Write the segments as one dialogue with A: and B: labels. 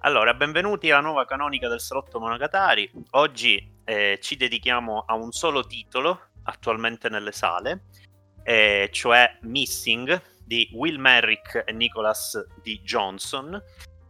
A: Allora, benvenuti alla nuova canonica del Salotto Monogatari. Oggi eh, ci dedichiamo a un solo titolo attualmente nelle sale, eh, cioè Missing di Will Merrick e Nicholas D. Johnson.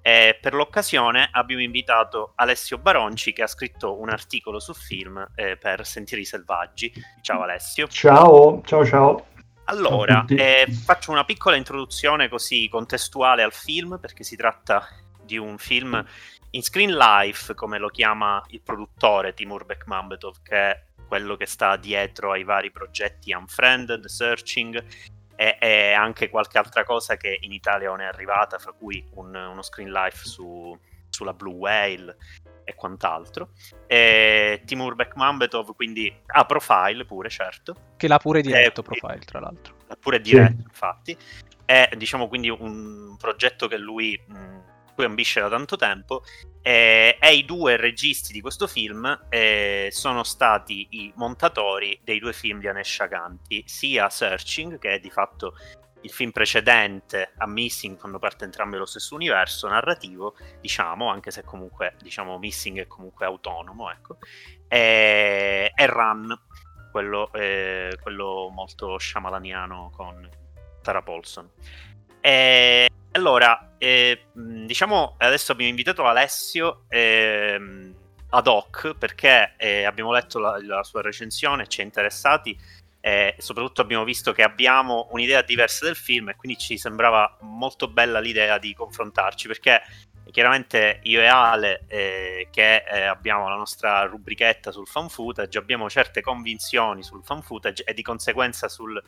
A: E per l'occasione abbiamo invitato Alessio Baronci che ha scritto un articolo sul film eh, per Sentieri Selvaggi. Ciao Alessio.
B: Ciao, ciao, ciao.
A: Allora, ciao eh, faccio una piccola introduzione così contestuale al film perché si tratta di un film in screen life, come lo chiama il produttore Timur Bekmambetov, che è quello che sta dietro ai vari progetti Unfriended, Searching e, e anche qualche altra cosa che in Italia non è arrivata, fra cui un, uno screen life su, sulla Blue Whale e quant'altro. E Timur Bekmambetov quindi ha Profile pure, certo.
C: Che l'ha pure diretto e, Profile, tra l'altro.
A: L'ha pure diretto, sì. infatti. È diciamo quindi un progetto che lui... Mh, cui ambisce da tanto tempo, eh, e i due registi di questo film eh, sono stati i montatori dei due film di Anesh Aganti, sia Searching, che è di fatto il film precedente a Missing, fanno parte entrambi dello stesso universo narrativo, diciamo, anche se comunque diciamo, Missing è comunque autonomo, ecco, e, e Run, quello, eh, quello molto sciamalaniano con Tara Paulson. E allora, eh, diciamo, adesso abbiamo invitato Alessio eh, ad hoc perché eh, abbiamo letto la, la, sua recensione, ci è interessati e soprattutto abbiamo visto che abbiamo un'idea diversa del film e quindi ci sembrava molto bella l'idea di confrontarci perché chiaramente io e Ale eh, che eh, abbiamo la nostra rubrichetta sul fan footage abbiamo certe convinzioni sul fan footage e di conseguenza sul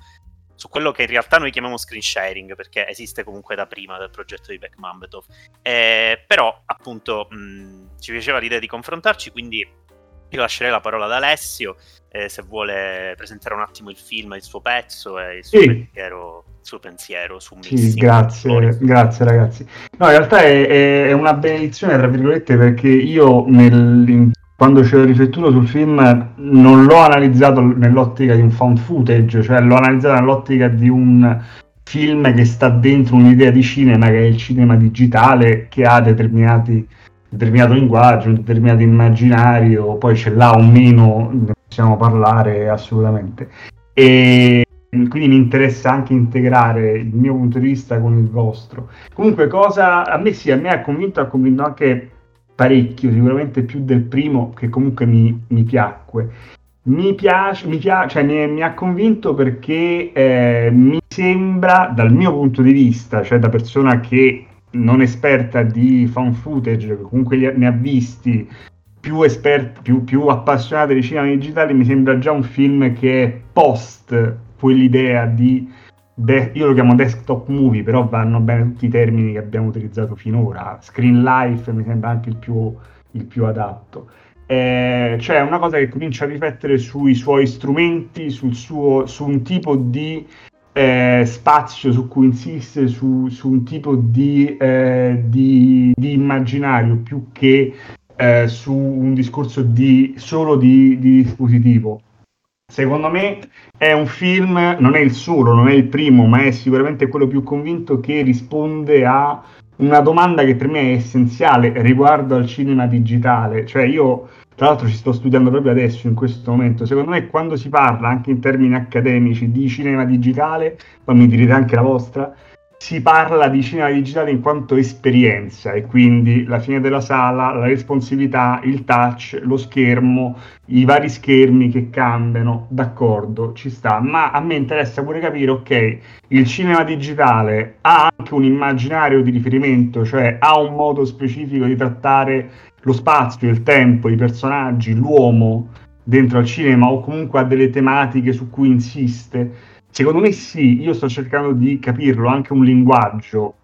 A: su quello che in realtà noi chiamiamo screen sharing, perché esiste comunque da prima del progetto di Beck Mambetov. Eh, però, appunto, mh, ci piaceva l'idea di confrontarci, quindi io lascerei la parola ad Alessio, eh, se vuole presentare un attimo il film, il suo pezzo e il suo, sì. pensiero, suo pensiero su
B: Missing. Sì, grazie, grazie ragazzi. No, in realtà è, è, una benedizione, tra virgolette, perché io nel, quando ci ho riflettuto sul film non l'ho analizzato nell'ottica di un found footage, cioè l'ho analizzato nell'ottica di un film che sta dentro un'idea di cinema che è il cinema digitale che ha determinati determinato linguaggio, un determinato immaginario, poi ce l'ha o meno, ne possiamo parlare assolutamente. E quindi mi interessa anche integrare il mio punto di vista con il vostro. Comunque, cosa a me sì, a me ha convinto, ha convinto anche parecchio, sicuramente più del primo, che comunque mi, mi piacque. Mi piace, mi, piace cioè, mi, mi ha convinto perché eh, mi sembra, dal mio punto di vista, cioè da persona che non esperta di fan footage, comunque ne ha visti, più esperti, più, più appassionati di cinema digitale, mi sembra già un film che è post quell'idea di de- io lo chiamo desktop movie, però vanno bene tutti i termini che abbiamo utilizzato finora. Screen life mi sembra anche il più, il più adatto. Eh, cioè una cosa che comincia a riflettere sui suoi strumenti, suo, su un tipo di eh, spazio su cui insiste, su, su un tipo di, eh, di, di, immaginario più che eh, su un discorso di, solo di, di dispositivo. Secondo me è un film, non è il solo, non è il primo, ma è sicuramente quello più convinto che risponde a una domanda che per me è essenziale riguardo al cinema digitale. Cioè io, tra l'altro, ci sto studiando proprio adesso, in questo momento. Secondo me quando si parla, anche in termini accademici, di cinema digitale, poi mi direte anche la vostra, si parla di cinema digitale in quanto esperienza e quindi la fine della sala, la responsività, il touch, lo schermo, i vari schermi che cambiano, d'accordo, ci sta, ma a me interessa pure capire, ok, il cinema digitale ha anche un immaginario di riferimento, cioè ha un modo specifico di trattare lo spazio, il tempo, i personaggi, l'uomo dentro al cinema o comunque ha delle tematiche su cui insiste Secondo me sì, io sto cercando di capirlo, anche un linguaggio.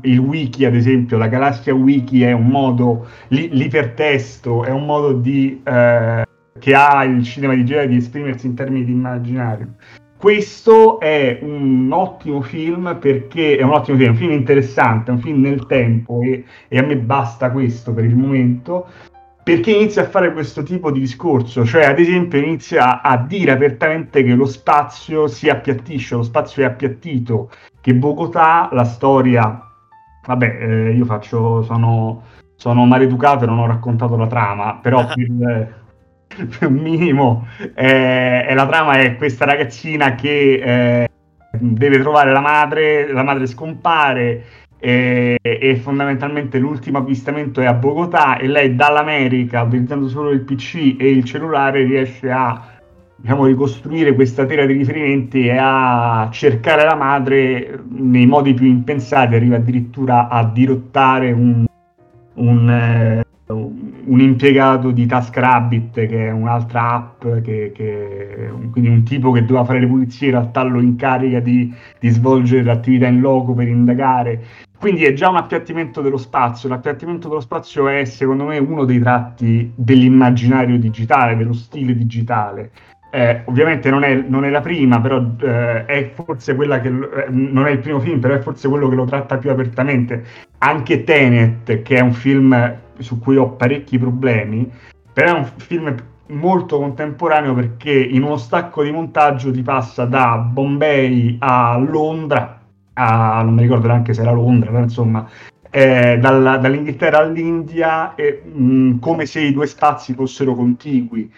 B: Il wiki, ad esempio, la galassia wiki è un modo, l'ipertesto è un modo di, eh, che ha il cinema di digitale di esprimersi in termini di immaginario. Questo è un ottimo film perché è un ottimo film, un film interessante, è un film nel tempo e, e a me basta questo per il momento perché inizia a fare questo tipo di discorso, cioè ad esempio inizia a dire apertamente che lo spazio si appiattisce, lo spazio è appiattito, che Bogotà, la storia, vabbè, eh, io faccio, sono, sono maleducato e non ho raccontato la trama, però per, per un minimo eh, la trama è questa ragazzina che eh, deve trovare la madre, la madre scompare e, e, fondamentalmente l'ultimo avvistamento è a Bogotà e lei dall'America, utilizzando solo il PC e il cellulare, riesce a diciamo, ricostruire questa tela di riferimenti e a cercare la madre nei modi più impensati, arriva addirittura a dirottare un, un, eh, un impiegato di TaskRabbit che è un'altra app che, che, quindi un tipo che doveva fare le pulizie in realtà lo incarica di, di svolgere l'attività in loco per indagare quindi è già un appiattimento dello spazio. L'appiattimento dello spazio è, secondo me, uno dei tratti dell'immaginario digitale, dello stile digitale. Eh, ovviamente non è, non è, la prima, però eh, è forse quella che eh, non è il primo film, però è forse quello che lo tratta più apertamente. Anche Tenet, che è un film su cui ho parecchi problemi, però è un film molto contemporaneo perché in uno stacco di montaggio ti passa da Bombay a Londra a, non mi ricordo neanche se era Londra, però insomma, eh, dalla, dall'Inghilterra all'India, eh, mh, come se i due spazi fossero contigui.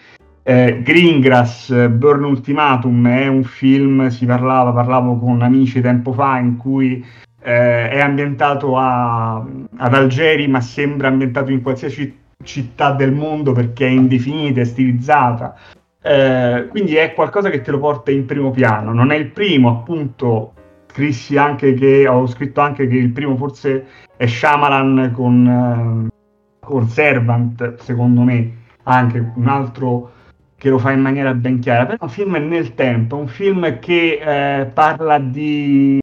B: Eh, Greengrass, Burn Ultimatum è un film, si parlava, parlavo con amici tempo fa, in cui eh, è ambientato a, ad Algeri, ma sembra ambientato in qualsiasi città del mondo perché è indefinita, è stilizzata. Eh, quindi è qualcosa che te lo porta in primo piano. Non è il primo, appunto, scrissi anche che ho scritto anche che il primo forse è Shyamalan con, uh, con Servant, secondo me, anche un altro che lo fa in maniera ben chiara. Però è un film nel tempo, un film che eh, parla di,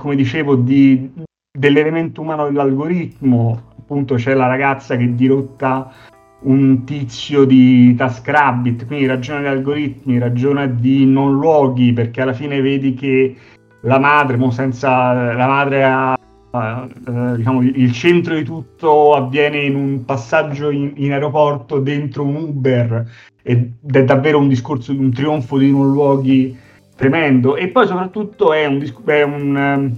B: come dicevo, di, dell'elemento umano dell'algoritmo. Appunto c'è la ragazza che dirotta un tizio di TaskRabbit, quindi ragiona di algoritmi, ragiona di non luoghi, perché alla fine vedi che la madre, senza la madre ha, eh, diciamo, il centro di tutto avviene in un passaggio in, in, aeroporto dentro un Uber ed è davvero un discorso di un trionfo di non luoghi tremendo. E poi soprattutto è un, è un,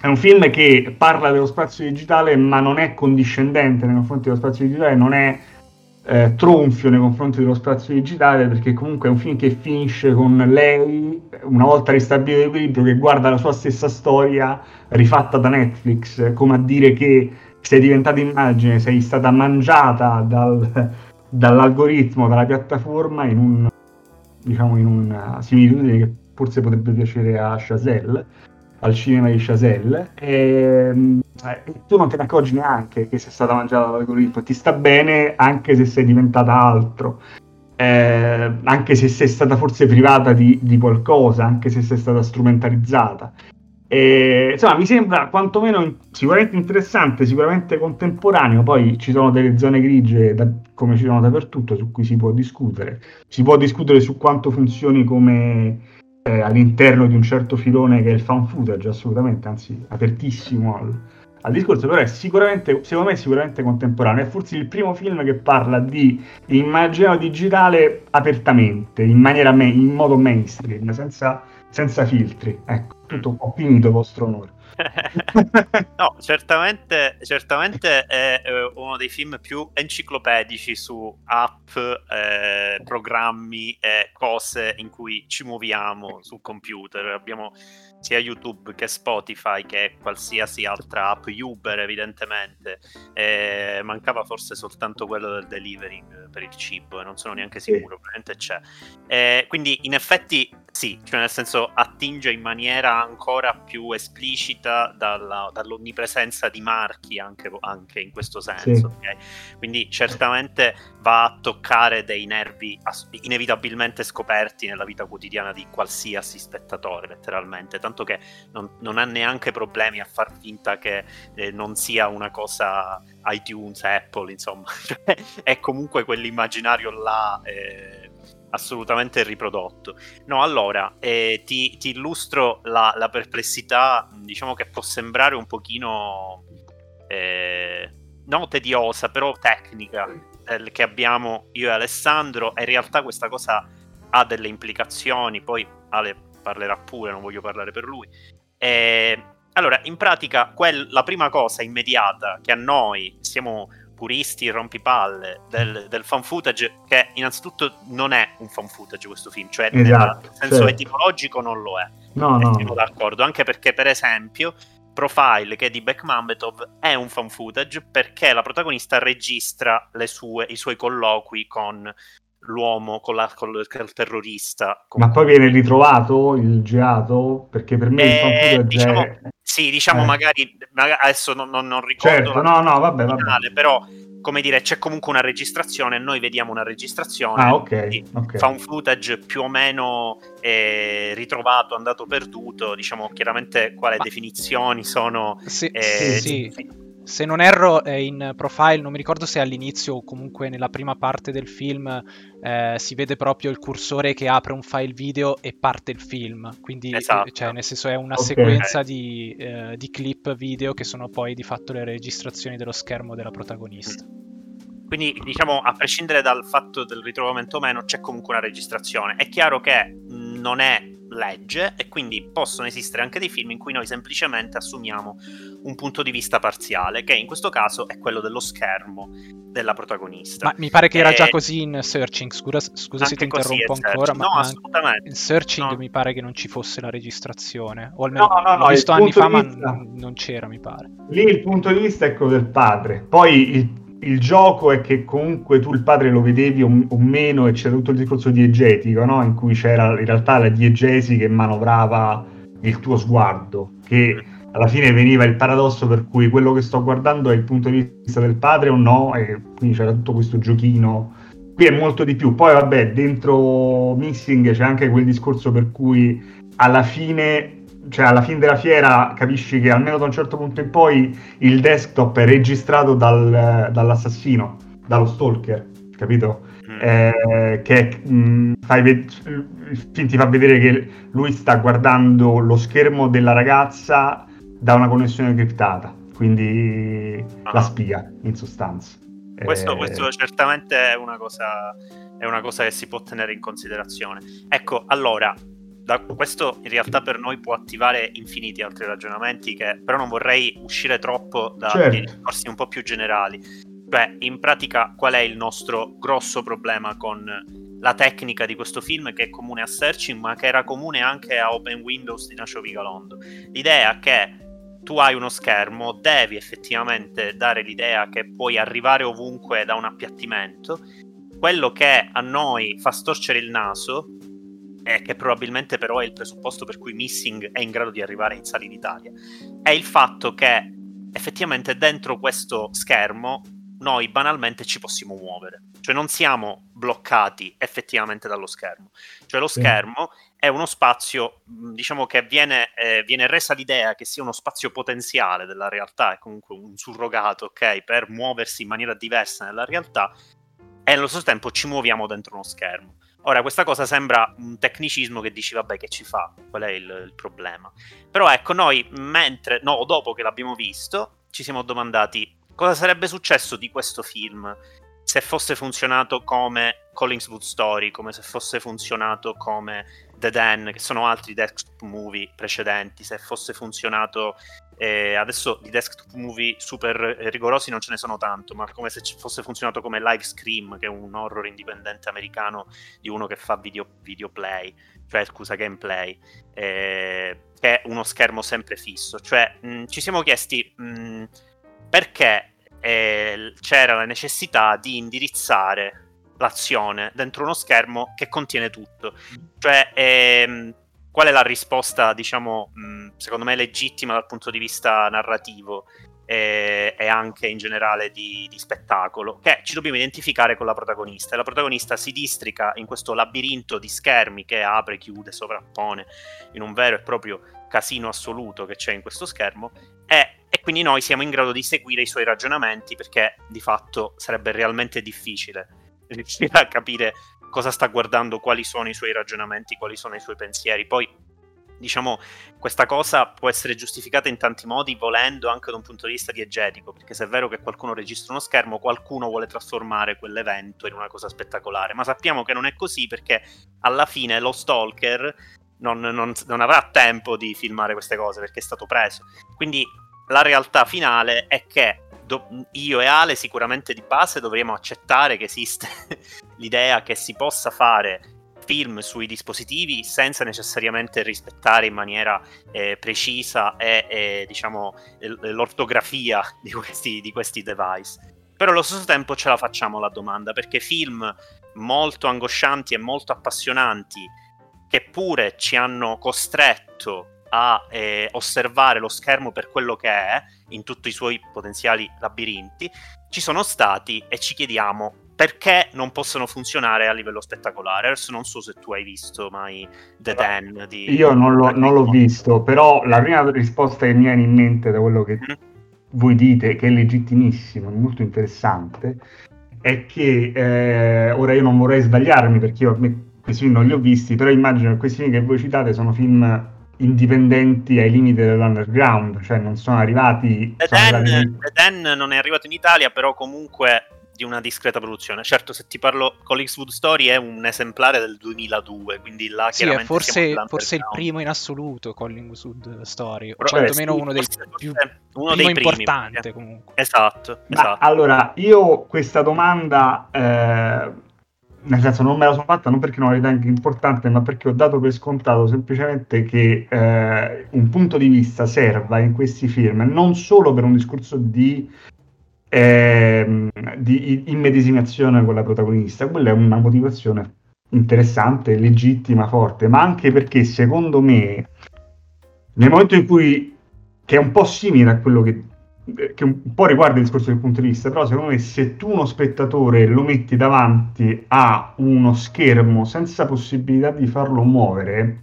B: è un film che parla dello spazio digitale ma non è condiscendente nei confronti dello spazio digitale, non è eh, tronfio nei confronti dello spazio digitale perché comunque è un film che finisce con lei, una volta ristabilito l'equilibrio, che guarda la sua stessa storia rifatta da Netflix, come a dire che sei diventata immagine, sei stata mangiata dal, dall'algoritmo, dalla piattaforma in un diciamo in una similitudine che forse potrebbe piacere a Chazelle al cinema di Chazelle. E, eh, e, tu non te ne accorgi neanche che sei stata mangiata dall'algoritmo, ti sta bene anche se sei diventata altro, eh, anche se sei stata forse privata di, di, qualcosa, anche se sei stata strumentalizzata. E, insomma, mi sembra quantomeno sicuramente interessante, sicuramente contemporaneo. Poi ci sono delle zone grigie, da, come ci sono dappertutto, su cui si può discutere. Si può discutere su quanto funzioni come eh, all'interno di un certo filone che è il fan footage, assolutamente, anzi apertissimo al, al discorso, però è sicuramente, secondo me è sicuramente contemporaneo, è forse il primo film che parla di immaginario digitale apertamente, in, maniera me- in modo mainstream, senza, senza filtri. Ecco, tutto, ho finito, vostro onore.
A: no, certamente, certamente è eh, uno dei film più enciclopedici su app, eh, programmi e cose in cui ci muoviamo sul computer. Abbiamo sia YouTube che Spotify che qualsiasi altra app, Uber evidentemente. Eh, mancava forse soltanto quello del delivering per il cibo, e non sono neanche sicuro, probabilmente c'è. Eh, quindi in effetti sì, cioè nel senso attinge in maniera ancora più esplicita dalla, dall'onnipresenza di marchi anche, anche in questo senso. Sì. Okay? Quindi certamente va a toccare dei nervi inevitabilmente scoperti nella vita quotidiana di qualsiasi spettatore, letteralmente, tanto che non, non ha neanche problemi a far finta che eh, non sia una cosa iTunes, Apple, insomma, è comunque quell'immaginario là. Eh, assolutamente riprodotto. No, allora, eh, ti, ti, illustro la, la, perplessità, diciamo che può sembrare un pochino, eh, non tediosa, però tecnica, eh, che abbiamo io e Alessandro e in realtà questa cosa ha delle implicazioni, poi Ale parlerà pure, non voglio parlare per lui. E, allora, in pratica, quel, la prima cosa immediata che a noi siamo puristi rompipalle del, del fan footage, che innanzitutto non è un fan footage questo film, cioè esatto, nel senso certo. etimologico non lo è.
B: No, no.
A: Siamo d'accordo, anche perché per esempio Profile che è di Beck Mambetov è un fan footage perché la protagonista registra sue, i suoi colloqui con l'uomo con, la, con il terrorista.
B: Con... Ma poi viene ritrovato il geato? Perché per me eh, il
A: diciamo,
B: è...
A: Sì, diciamo eh. magari, magari, adesso non, non, non ricordo
B: certo, no, no, vabbè, vabbè.
A: però come dire, c'è comunque una registrazione, noi vediamo una registrazione,
B: ah, okay, okay.
A: fa un footage più o meno eh, ritrovato, andato perduto, diciamo chiaramente quali Ma... definizioni sono...
C: Sì, eh, sì, sì. Se non erro, eh, in profile, non mi ricordo se all'inizio o comunque nella prima parte del film eh, si vede proprio il cursore che apre un file video e parte il film. Quindi, esatto. cioè, nel senso, è una okay. sequenza di, eh, di, clip video che sono poi di fatto le registrazioni dello schermo della protagonista.
A: Quindi, diciamo, a prescindere dal fatto del ritrovamento o meno, c'è comunque una registrazione. È chiaro che non è legge e quindi possono esistere anche dei film in cui noi semplicemente assumiamo un punto di vista parziale, che in questo caso è quello dello schermo della protagonista.
C: Ma mi pare che era già così in Searching, scusa, scusa se ti interrompo ancora,
A: no,
C: ma
A: assolutamente.
C: in Searching no. mi pare che non ci fosse la registrazione, o almeno no, no, no, l'ho visto anni fa, vista... ma non c'era, mi pare.
B: Lì il punto di vista è quello del padre, poi il il gioco è che comunque tu il padre lo vedevi o, meno e c'era tutto il discorso diegetico, no? in cui c'era in realtà la diegesi che manovrava il tuo sguardo, che alla fine veniva il paradosso per cui quello che sto guardando è il punto di vista del padre o no, e quindi c'era tutto questo giochino. Qui è molto di più. Poi vabbè, dentro Missing c'è anche quel discorso per cui alla fine cioè alla fine della fiera capisci che almeno da un certo punto in poi il desktop è registrato dal, dall'assassino, dallo stalker, capito? Mm. Eh, che mh, mm, film ti fa vedere che lui sta guardando lo schermo della ragazza da una connessione criptata, quindi ah. la spia in sostanza.
A: Questo, eh... questo certamente è una, cosa, è una cosa che si può tenere in considerazione. Ecco, allora, da questo in realtà per noi può attivare infiniti altri ragionamenti che però non vorrei uscire troppo da certo. discorsi un po' più generali. Cioè, in pratica qual è il nostro grosso problema con la tecnica di questo film che è comune a Searching ma che era comune anche a Open Windows di Nacio Vigalondo? L'idea che tu hai uno schermo, devi effettivamente dare l'idea che puoi arrivare ovunque da un appiattimento. Quello che a noi fa storcere il naso e che probabilmente però è il presupposto per cui Missing è in grado di arrivare in sala in Italia, è il fatto che effettivamente dentro questo schermo noi banalmente ci possiamo muovere, cioè non siamo bloccati effettivamente dallo schermo, cioè lo schermo è uno spazio, diciamo che viene, eh, viene, resa l'idea che sia uno spazio potenziale della realtà, è comunque un surrogato, ok, per muoversi in maniera diversa nella realtà e allo stesso tempo ci muoviamo dentro uno schermo. Ora, questa cosa sembra un tecnicismo che dici, vabbè, che ci fa? Qual è il, il problema? Però ecco, noi mentre, no, dopo che l'abbiamo visto, ci siamo domandati cosa sarebbe successo di questo film se fosse funzionato come Collingswood Story, come se fosse funzionato come The Den, che sono altri desktop movie precedenti, se fosse funzionato eh, adesso di desktop movie super rigorosi non ce ne sono tanto, ma come se fosse funzionato come Live Scream, che è un horror indipendente americano di uno che fa video, video play, cioè scusa, gameplay, eh, che è uno schermo sempre fisso. Cioè, mh, ci siamo chiesti mh, perché eh, c'era la necessità di indirizzare l'azione dentro uno schermo che contiene tutto. Cioè, ehm, qual è la risposta, diciamo, mh, secondo me legittima dal punto di vista narrativo e, e anche in generale di, di, spettacolo? Che ci dobbiamo identificare con la protagonista e la protagonista si districa in questo labirinto di schermi che apre, chiude, sovrappone in un vero e proprio casino assoluto che c'è in questo schermo e, e quindi noi siamo in grado di seguire i suoi ragionamenti perché di fatto sarebbe realmente difficile riuscire a capire cosa sta guardando, quali sono i suoi ragionamenti, quali sono i suoi pensieri. Poi diciamo, questa cosa può essere giustificata in tanti modi, volendo anche da un punto di vista diegetico, perché se è vero che qualcuno registra uno schermo, qualcuno vuole trasformare quell'evento in una cosa spettacolare, ma sappiamo che non è così perché alla fine lo stalker non, non, non avrà tempo di filmare queste cose perché è stato preso. Quindi la realtà finale è che do- io e Ale sicuramente di base dovremmo accettare che esiste l'idea che si possa fare film sui dispositivi senza necessariamente rispettare in maniera eh, precisa e, e diciamo l'ortografia di questi, di questi device. Però allo stesso tempo ce la facciamo la domanda perché film molto angoscianti e molto appassionanti che pure ci hanno costretto a eh, osservare lo schermo per quello che è, in tutti i suoi potenziali labirinti, ci sono stati e ci chiediamo perché non possono funzionare a livello spettacolare. Adesso non so se tu hai visto mai The Den. Di...
B: Io non, lo, non l'ho visto, però la prima risposta che mi viene in mente da quello che mm-hmm. voi dite, che è legittimissimo, molto interessante, è che eh, ora io non vorrei sbagliarmi perché io questi film non li ho visti, però immagino che questi film che voi citate sono film indipendenti ai limiti dell'underground, cioè non sono arrivati...
A: The, Den, arrivati... Non è arrivato in Italia, però comunque di una discreta produzione. Certo, se ti parlo Collingswood Story è un esemplare del 2002, quindi là
C: sì, è forse, forse il primo in assoluto Collingswood Story, o quantomeno sì, uno dei più uno dei primi, importante perché... comunque.
A: Esatto, esatto.
B: allora, io questa domanda eh, nel senso non me la sono fatta non perché non la ritengo importante, ma perché ho dato per scontato semplicemente che eh, un punto di vista serva in questi film non solo per un discorso di, eh, di immedesimazione con la protagonista, quella è una motivazione interessante, legittima, forte, ma anche perché secondo me nel momento in cui che è un po' simile a quello che che un po' riguarda il discorso del punto di vista, però secondo me se tu uno spettatore lo metti davanti a uno schermo senza possibilità di farlo muovere,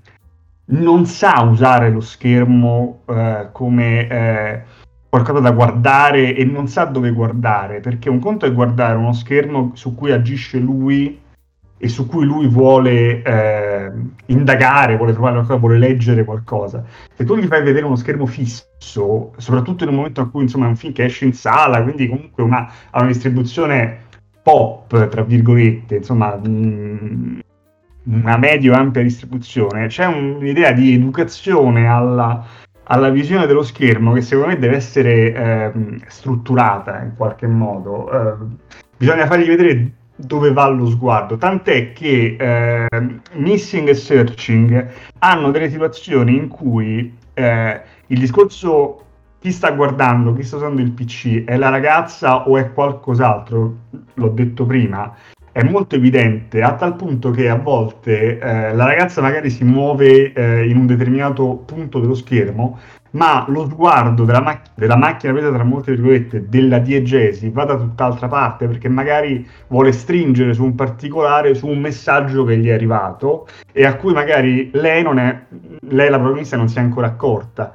B: non sa usare lo schermo eh, come eh, qualcosa da guardare e non sa dove guardare, perché un conto è guardare uno schermo su cui agisce lui e su cui lui vuole eh, indagare, vuole trovare qualcosa, vuole leggere qualcosa. Se tu gli fai vedere uno schermo fisso, soprattutto nel momento in cui insomma, è un film che esce in sala, quindi comunque una, ha una distribuzione pop, tra virgolette, insomma, mh, mm, una medio ampia distribuzione, c'è un, un'idea di educazione alla, alla, visione dello schermo che secondo me deve essere eh, strutturata in qualche modo. Eh, bisogna fargli vedere dove va lo sguardo, tant'è che eh, Missing e Searching hanno delle situazioni in cui eh, il discorso chi sta guardando, chi sta usando il PC, è la ragazza o è qualcos'altro, l'ho detto prima, è molto evidente a tal punto che a volte eh, la ragazza magari si muove eh, in un determinato punto dello schermo, ma lo sguardo della, mac- della macchina presa tra molte virgolette della diegesi va da tutt'altra parte perché magari vuole stringere su un particolare, su un messaggio che gli è arrivato e a cui magari lei non è, lei la protagonista non si è ancora accorta.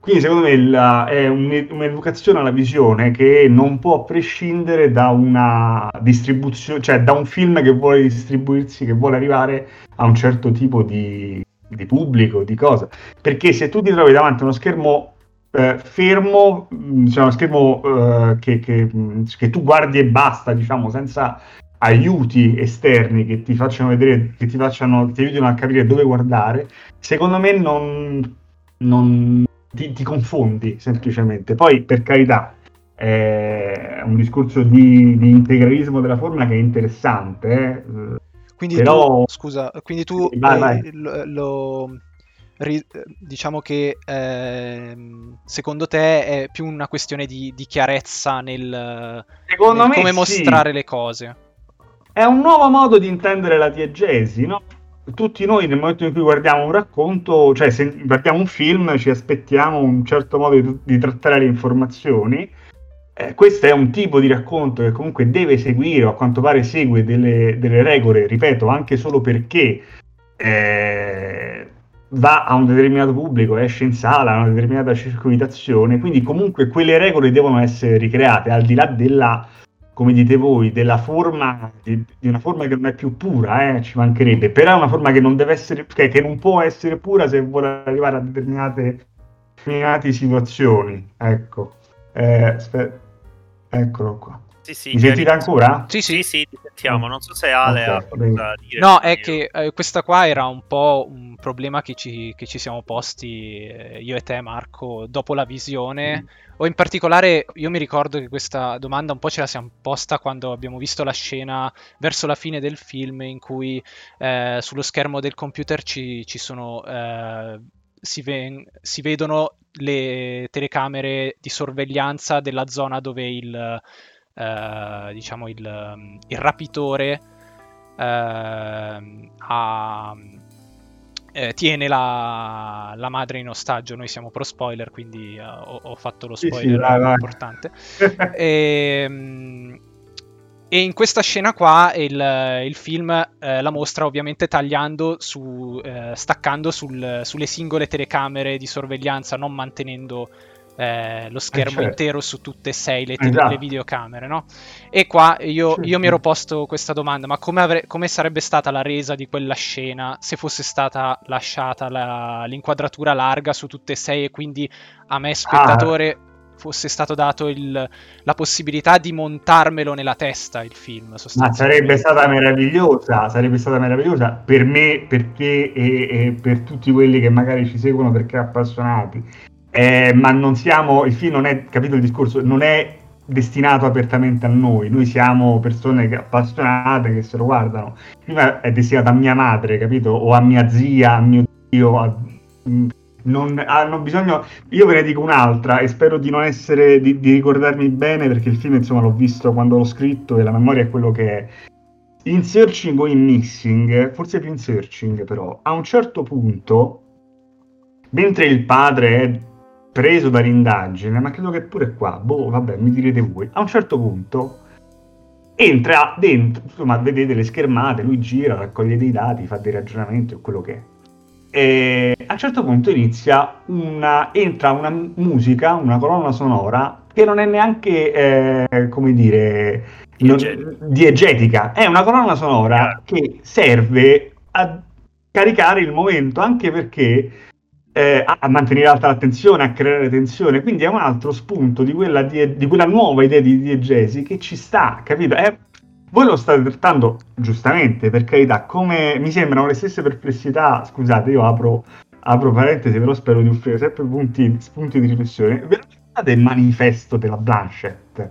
B: Quindi secondo me la, è un, un'educazione alla visione che non può prescindere da una distribuzione, cioè da un film che vuole distribuirsi, che vuole arrivare a un certo tipo di, di pubblico, di cosa. Perché se tu ti trovi davanti a uno schermo eh, fermo, mm, cioè uno schermo eh, che, che, mm, che, tu guardi e basta, diciamo, senza aiuti esterni che ti facciano vedere, che ti facciano, ti aiutino a capire dove guardare, secondo me non, non ti, ti confondi semplicemente. Poi, per carità, è un discorso di, di integralismo della forma che è interessante. Eh
C: quindi Però... tu, scusa, quindi tu vai, vai. Lo, lo, diciamo che eh, secondo te è più una questione di, di chiarezza nel, nel come mostrare sì. le cose.
B: È un nuovo modo di intendere la diegesi, no? Tutti noi nel momento in cui guardiamo un racconto, cioè se guardiamo un film, ci aspettiamo un certo modo di, di trattare le informazioni eh, questo è un tipo di racconto che comunque deve seguire, o a quanto pare segue delle, delle regole, ripeto, anche solo perché eh, va a un determinato pubblico, esce in sala, a una determinata circuitazione, quindi comunque quelle regole devono essere ricreate, al di là della come dite voi, della forma, di, di, una forma che non è più pura, eh, ci mancherebbe, però è una forma che non deve essere, che, che non può essere pura se vuole arrivare a determinate, determinate situazioni. Ecco, eh, eccolo qua.
A: Sì, sì,
B: Mi sentite ancora?
C: Sì, sì,
A: sì, sì, ti sentiamo. Non so se Ale okay, ha
C: da dire. No, è che eh, questa qua era un po' un problema che ci, che ci siamo posti eh, io e te, Marco, dopo la visione. Mm. O in particolare, io mi ricordo che questa domanda un po' ce la siamo posta quando abbiamo visto la scena verso la fine del film in cui eh, sullo schermo del computer ci, ci sono... Eh, si, ve- si, vedono le telecamere di sorveglianza della zona dove il, eh, diciamo il, il rapitore eh, ha, eh, tiene la, la, madre in ostaggio. Noi siamo pro spoiler, quindi uh, ho, ho, fatto lo spoiler sì, sì, vai, vai. importante. e, ehm, e, in questa scena qua il, il film eh, la mostra ovviamente tagliando, su, eh, staccando sul, sulle singole telecamere di sorveglianza, non mantenendo eh, lo schermo certo. intero su tutte e sei le, te- esatto. le videocamere, no? E qua io, io, mi ero posto questa domanda, ma come, avre- come, sarebbe stata la resa di quella scena se fosse stata lasciata la- l'inquadratura larga su tutte e sei e quindi a me spettatore... Ah fosse stato dato il, la possibilità di montarmelo nella testa il film.
B: Ma sarebbe stata meravigliosa, sarebbe stata meravigliosa per me, per te e, e per tutti quelli che magari ci seguono perché appassionati eh, ma non siamo, il film non è, capito il discorso, non è destinato apertamente a noi, noi siamo persone appassionate che se lo guardano. Prima è destinato a mia madre, capito? O a mia zia, a mio zio, a, non hanno bisogno. Io ve ne dico un'altra e spero di non essere di, di, ricordarmi bene perché il film insomma l'ho visto quando l'ho scritto e la memoria è quello che è. In searching o in missing, forse più in searching però, a un certo punto, mentre il padre è preso dall'indagine, ma credo che pure qua, boh, vabbè, mi direte voi, a un certo punto entra dentro, insomma, vedete le schermate, lui gira, raccoglie dei dati, fa dei ragionamenti o quello che è. E a un certo punto inizia una, entra una musica, una colonna sonora che non è neanche, eh, come dire, non, diegetica, è una colonna sonora che serve a caricare il momento, anche perché eh, a mantenere alta l'attenzione, a creare tensione. Quindi è un altro spunto di quella, di, di quella nuova idea di diegesi che ci sta, capito? È, voi lo state trattando giustamente, per carità, come mi sembrano le stesse perplessità. Scusate, io apro, apro parentesi, però spero di offrire sempre punti, spunti di riflessione. Ve lo ricordate il manifesto della Blanchett?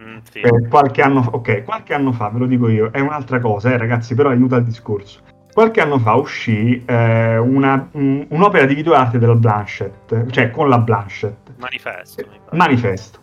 B: Mm, sì. qualche, anno, okay, qualche anno fa, ve lo dico io, è un'altra cosa, eh, ragazzi, però aiuta il discorso qualche anno fa uscì eh, una, un, un'opera di videoarte della Blanchett, cioè con la Blanchett.
A: Manifesto.
B: Manifesto.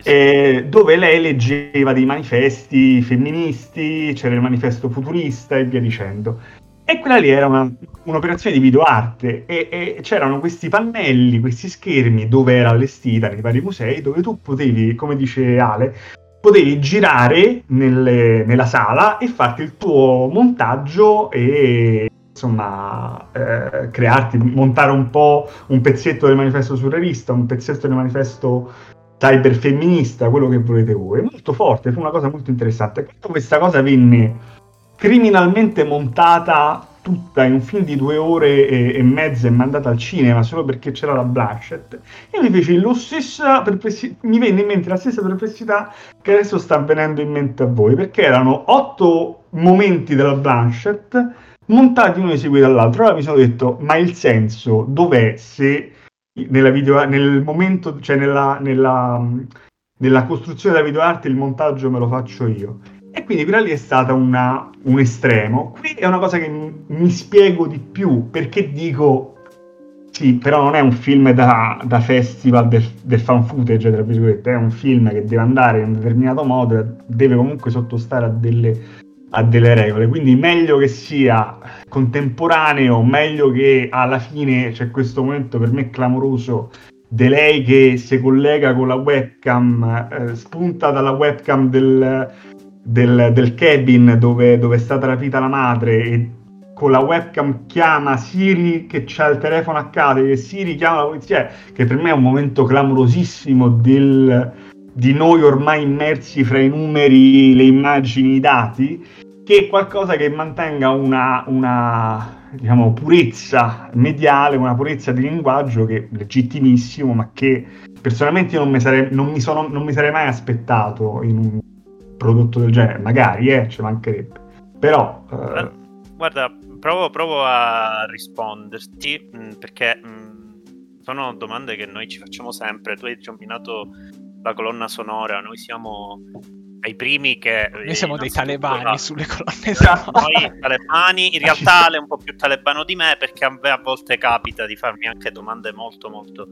B: Sì. Eh, dove lei leggeva dei manifesti femministi, c'era il manifesto futurista e via dicendo. E quella lì era una, un'operazione di videoarte e, e c'erano questi pannelli, questi schermi dove era allestita nei vari musei, dove tu potevi, come dice Ale, potevi girare nelle, nella sala e farti il tuo montaggio e insomma eh, crearti, montare un po' un pezzetto del manifesto surrealista, un pezzetto del manifesto cyberfemminista, quello che volete voi. Molto forte, fu una cosa molto interessante. Quando questa cosa venne criminalmente montata tutta in un film di due ore e, e mezza e mandata al cinema solo perché c'era la Blanchett. E mi feci lo stessa perplessità, mi venne in mente la stessa perplessità che adesso sta avvenendo in mente a voi, perché erano otto momenti della Blanchett montati uno seguito dall'altro. Allora mi sono detto, ma il senso dov'è se video, nel momento, cioè nella, nella, nella costruzione della videoarte il montaggio me lo faccio io? E quindi quella lì è stata una, un estremo. Qui è una cosa che mi, mi spiego di più, perché dico, sì, però non è un film da, da festival del, del, fan footage, tra virgolette, è un film che deve andare in un determinato modo, deve comunque sottostare a delle, a delle regole. Quindi meglio che sia contemporaneo, meglio che alla fine c'è questo momento per me clamoroso di lei che si collega con la webcam, eh, spunta dalla webcam del del, del cabin dove, dove, è stata rapita la madre e con la webcam chiama Siri che c'ha il telefono a casa e Siri chiama la polizia che per me è un momento clamorosissimo del, di noi ormai immersi fra i numeri, le immagini, i dati, che qualcosa che mantenga una, una diciamo, purezza mediale, una purezza di linguaggio che è legittimissimo, ma che personalmente non mi sarei, non mi sono, non mi sarei mai aspettato in un prodotto del genere. Magari, eh, ci mancherebbe. Però...
A: Eh... Guarda, provo, provo, a risponderti, mm, perché mm, sono domande che noi ci facciamo sempre. Tu hai nominato la colonna sonora, noi siamo ai primi che...
C: Noi siamo dei talebani va. sulle colonne
A: esatto, sonore. Noi talebani, in realtà è un po' più talebano di me perché a me a volte capita di farmi anche domande molto molto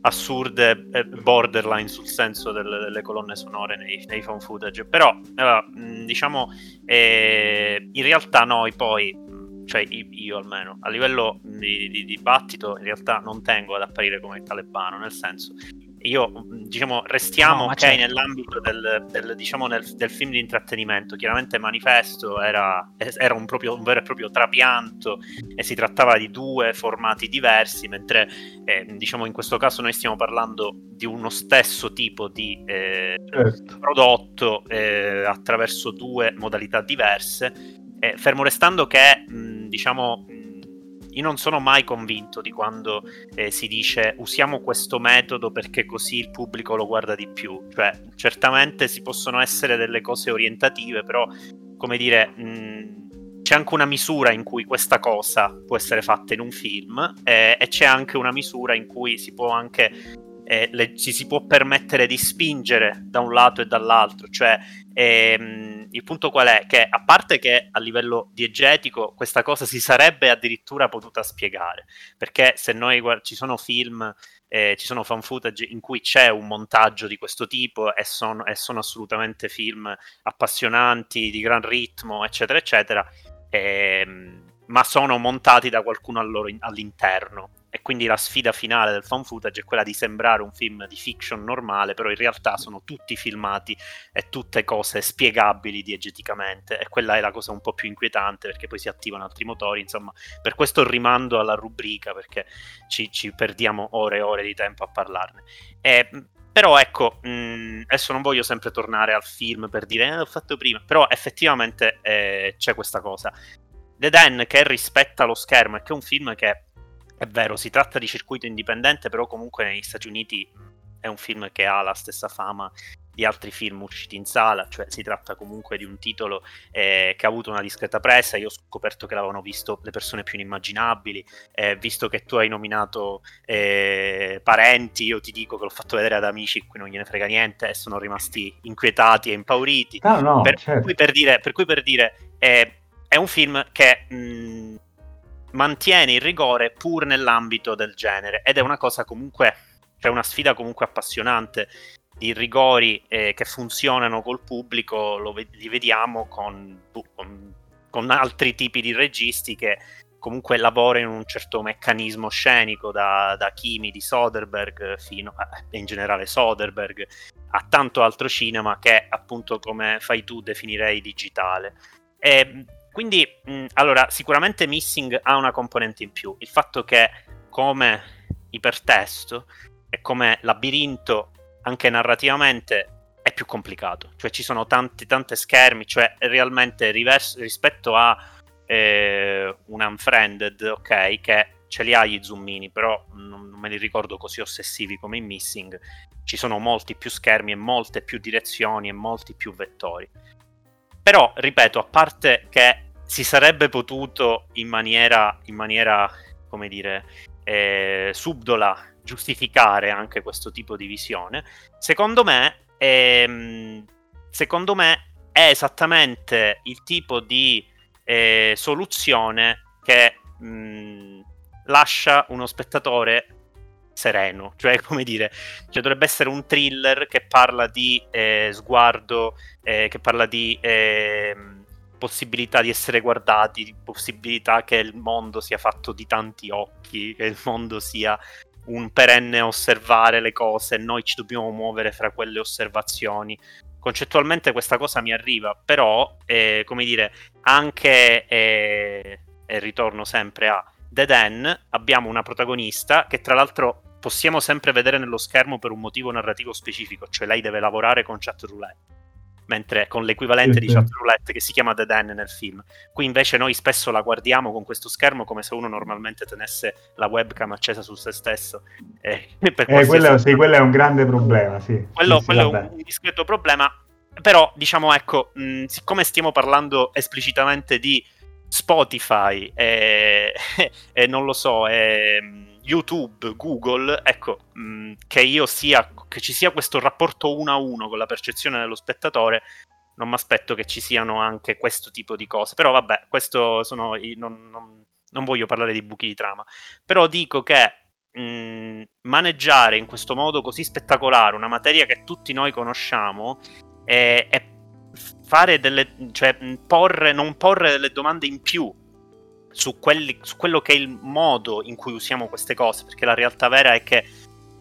A: assurde e borderline sul senso delle, delle colonne sonore nei, nei fan footage però eh, diciamo eh, in realtà noi poi cioè io almeno, a livello di, di, dibattito in realtà non tengo ad apparire come talebano, nel senso io diciamo restiamo no, ok certo. nell'ambito del, del, diciamo, nel, del, film di intrattenimento chiaramente Manifesto era, era un, proprio, un, vero e proprio trapianto e si trattava di due formati diversi mentre eh, diciamo in questo caso noi stiamo parlando di uno stesso tipo di eh, certo. prodotto eh, attraverso due modalità diverse fermo restando che mh, diciamo io non sono mai convinto di quando eh, si dice usiamo questo metodo perché così il pubblico lo guarda di più. Cioè, certamente si possono essere delle cose orientative, però, come dire, mh, c'è anche una misura in cui questa cosa può essere fatta in un film eh, e c'è anche una misura in cui si può anche eh, le, ci si può permettere di spingere da un lato e dall'altro, cioè ehm, il punto qual è? Che a parte che a livello diegetico questa cosa si sarebbe addirittura potuta spiegare, perché se noi guard- ci sono film, eh, ci sono fan footage in cui c'è un montaggio di questo tipo e sono, e sono assolutamente film appassionanti, di gran ritmo, eccetera, eccetera, ehm, ma sono montati da qualcuno all'interno quindi la sfida finale del fan footage è quella di sembrare un film di fiction normale, però in realtà sono tutti filmati e tutte cose spiegabili diegeticamente e quella è la cosa un po' più inquietante perché poi si attivano altri motori, insomma, per questo rimando alla rubrica perché ci, ci perdiamo ore e ore di tempo a parlarne. E, però ecco, mh, adesso non voglio sempre tornare al film per dire eh, l'ho fatto prima, però effettivamente eh, c'è questa cosa. The Den che rispetta lo schermo e che è un film che è vero, si tratta di circuito indipendente, però comunque negli Stati Uniti è un film che ha la stessa fama di altri film usciti in sala, cioè si tratta comunque di un titolo eh, che ha avuto una discreta presa, io ho scoperto che l'avevano visto le persone più inimmaginabili, eh, visto che tu hai nominato eh, parenti, io ti dico che l'ho fatto vedere ad amici qui non gliene frega niente e sono rimasti inquietati e impauriti.
B: Ah, no,
A: per,
B: certo.
A: cui per dire, per cui per dire eh, è un film che... Mh, mantiene il rigore pur nell'ambito del genere ed è una cosa comunque, cioè una sfida comunque appassionante. I rigori eh, che funzionano col pubblico lo, li vediamo con, con, con altri tipi di registi che comunque lavorano in un certo meccanismo scenico, da, da Kimi di Soderbergh fino a, in generale Soderbergh, a tanto altro cinema che appunto come fai tu definirei digitale. E quindi, mh, allora, sicuramente Missing ha una componente in più. Il fatto che, come ipertesto e come labirinto, anche narrativamente, è più complicato. Cioè, ci sono tanti, tante schermi, cioè, realmente riverso, rispetto a eh, un Unfriended, ok, che ce li ha gli zoomini, però non, non me li ricordo così ossessivi come in Missing. Ci sono molti più schermi e molte più direzioni e molti più vettori. Però, ripeto, a parte che si sarebbe potuto in maniera, in maniera come dire, eh, subdola giustificare anche questo tipo di visione. Secondo me, ehm, secondo me è esattamente il tipo di eh, soluzione che mh, lascia uno spettatore sereno, cioè come dire, cioè dovrebbe essere un thriller che parla di eh, sguardo, eh, che parla di ehm, possibilità di essere guardati, possibilità che il mondo sia fatto di tanti occhi, che il mondo sia un perenne osservare le cose e noi ci dobbiamo muovere fra quelle osservazioni. Concettualmente questa cosa mi arriva, però, eh, come dire, anche, eh, e ritorno sempre a Dead End, abbiamo una protagonista che tra l'altro possiamo sempre vedere nello schermo per un motivo narrativo specifico, cioè lei deve lavorare con chat roulette mentre con l'equivalente sì, di chat roulette che si chiama Dead End nel film. Qui invece noi spesso la guardiamo con questo schermo come se uno normalmente tenesse la webcam accesa su se stesso.
B: Eh, eh, quello, sì, quello, è un grande problema, sì.
A: Quello,
B: sì,
A: quello è un discreto problema, però diciamo ecco, mh, siccome stiamo parlando esplicitamente di Spotify e, e non lo so, e, YouTube, Google, ecco, mh, che io sia, che ci sia questo rapporto uno a uno con la percezione dello spettatore, non mi aspetto che ci siano anche questo tipo di cose. Però vabbè, questo sono, non, non, non voglio parlare di buchi di trama, però dico che mh, maneggiare in questo modo così spettacolare una materia che tutti noi conosciamo è, è fare delle, cioè porre, non porre delle domande in più su, quelli, su quello che è il modo in cui usiamo queste cose, perché la realtà vera è che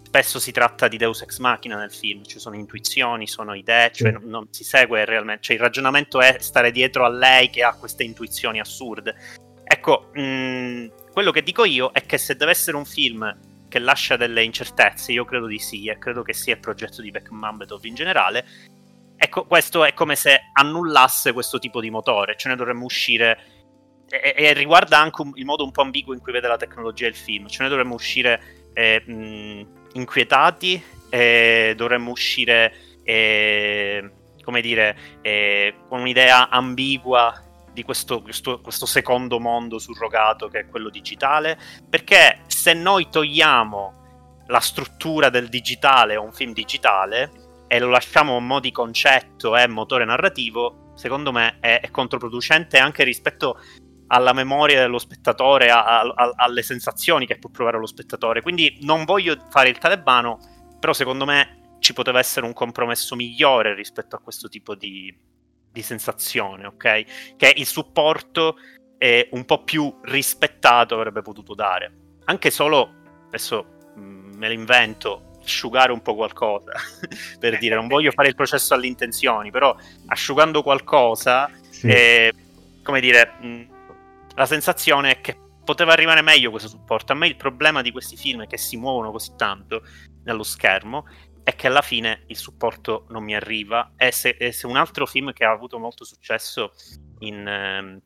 A: spesso si tratta di Deus ex machina nel film, ci sono intuizioni, sono idee, cioè non, non, si segue realmente, cioè il ragionamento è stare dietro a lei che ha queste intuizioni assurde. Ecco, mh, mm, quello che dico io è che se deve essere un film che lascia delle incertezze, io credo di sì, e credo che sia il progetto di Beck Mambetov in generale, ecco, questo è come se annullasse questo tipo di motore, ce ne dovremmo uscire e, e, riguarda anche un, il modo un po' ambiguo in cui vede la tecnologia e il film. Cioè, noi dovremmo uscire eh, mh, inquietati, eh, dovremmo uscire, eh, come dire, con un'idea ambigua di questo, questo, questo, secondo mondo surrogato che è quello digitale. Perché se noi togliamo la struttura del digitale o un film digitale e lo lasciamo a mo' di concetto e motore narrativo, secondo me è, è controproducente anche rispetto alla memoria dello spettatore, a, a, alle sensazioni che può provare lo spettatore. Quindi non voglio fare il talebano, però secondo me ci poteva essere un compromesso migliore rispetto a questo tipo di, di sensazione, ok? Che il supporto è un po' più rispettato avrebbe potuto dare. Anche solo, adesso mh, mm, me lo invento, asciugare un po' qualcosa, per dire, non voglio fare il processo alle intenzioni, però asciugando qualcosa, sì. eh, come dire... Mh, mm, la sensazione è che poteva arrivare meglio questo supporto. A me il problema di questi film che si muovono così tanto nello schermo è che alla fine il supporto non mi arriva. E se, e se un altro film che ha avuto molto successo in, ehm,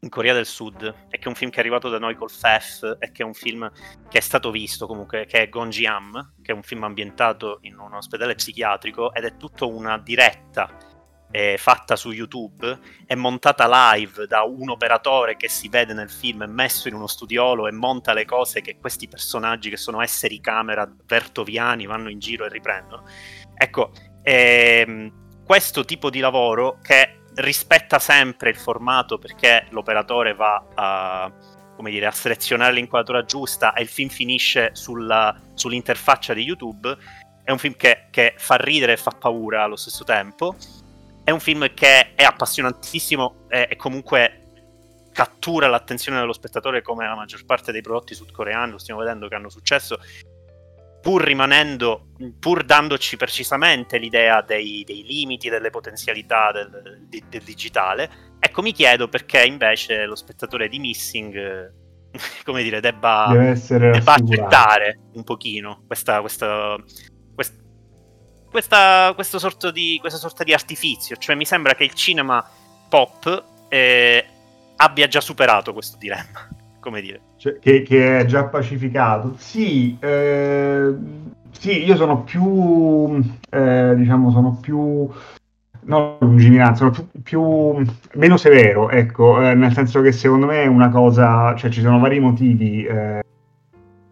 A: in, Corea del Sud e che è un film che è arrivato da noi col FEF e che è un film che è stato visto comunque, che è Gonjiam, che è un film ambientato in un ospedale psichiatrico ed è tutto una diretta eh, fatta su YouTube, è montata live da un operatore che si vede nel film, è messo in uno studiolo e monta le cose che questi personaggi, che sono esseri camera vertoviani, vanno in giro e riprendono. Ecco, ehm, questo tipo di lavoro che rispetta sempre il formato perché l'operatore va a, come dire, a selezionare l'inquadratura giusta e il film finisce sulla, sull'interfaccia di YouTube, è un film che, che fa ridere e fa paura allo stesso tempo è un film che è appassionantissimo e, e comunque cattura l'attenzione dello spettatore come la maggior parte dei prodotti sudcoreani, lo stiamo vedendo che hanno successo, pur rimanendo, pur dandoci precisamente l'idea dei, dei limiti, delle potenzialità del, del, del, digitale. Ecco, mi chiedo perché invece lo spettatore di Missing, come dire, debba, debba accettare un pochino questa, questa, questa questa, sorta di, questa sorta di artifizio. Cioè, mi sembra che il cinema pop eh, abbia già superato questo dilemma. Come dire?
B: Cioè, che, che, è già pacificato. Sì, eh, sì, io sono più, eh, diciamo, sono più non lungimiranza, sono più, più, meno severo, ecco, eh, nel senso che secondo me è una cosa, cioè ci sono vari motivi, eh,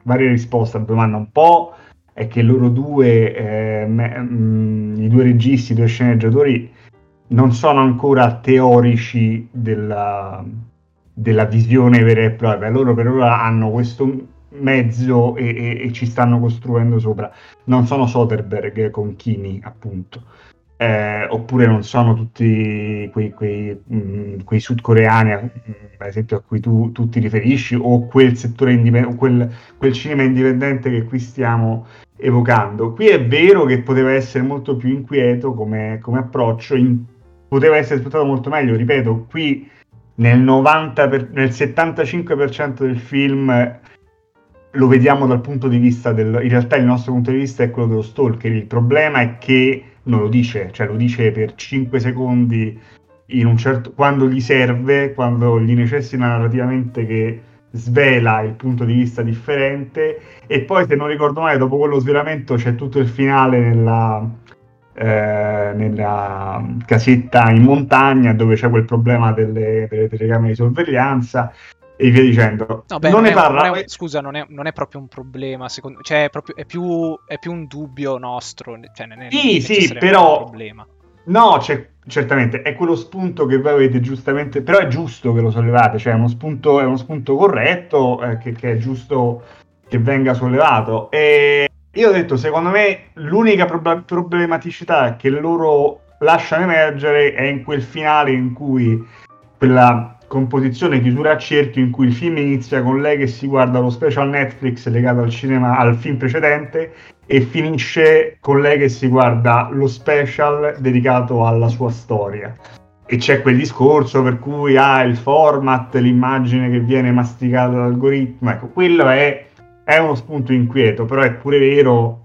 B: varie risposte alla domanda, un po' è che loro due, eh, me, mh, mm, i due registi, i due sceneggiatori, non sono ancora teorici della, della visione vera e propria. Loro per ora hanno questo mezzo e, e, e ci stanno costruendo sopra. Non sono Soderbergh con Kimi, appunto eh, oppure non sono tutti quei, quei, mh, mm, quei sudcoreani, ad esempio, a cui tu, tu ti riferisci, o quel settore indipendente, quel, quel, cinema indipendente che qui stiamo evocando. Qui è vero che poteva essere molto più inquieto come, come approccio, in, poteva essere sfruttato molto meglio, ripeto, qui nel, 90 per, nel 75% del film lo vediamo dal punto di vista del... In realtà il nostro punto di vista è quello dello stalker. Il problema è che non lo dice, cioè lo dice per 5 secondi certo... quando gli serve, quando gli necessita narrativamente che svela il punto di vista differente. E poi se non ricordo male dopo quello svelamento c'è tutto il finale nella, eh, nella casetta in montagna dove c'è quel problema delle, delle telecamere di sorveglianza e via dicendo.
C: No, beh, non, non, ne parla. Non è, scusa, non è, non è, proprio un problema, secondo cioè è, proprio, è, più, è più un dubbio nostro. Cioè, non è,
B: sì, sì, però. Un problema. No, c'è, certamente, è quello spunto che voi avete giustamente, però è giusto che lo sollevate, cioè è uno spunto, è uno spunto corretto eh, che, che, è giusto che venga sollevato. E io ho detto, secondo me l'unica prob- problematicità che loro lasciano emergere è in quel finale in cui quella composizione chiusura a cerchio in cui il film inizia con lei che si guarda lo special Netflix legato al cinema al film precedente e finisce con lei che si guarda lo special dedicato alla sua storia. E c'è quel discorso per cui ha ah, il format, l'immagine che viene masticata dall'algoritmo. Ecco, quello è, è uno spunto inquieto, però è pure vero,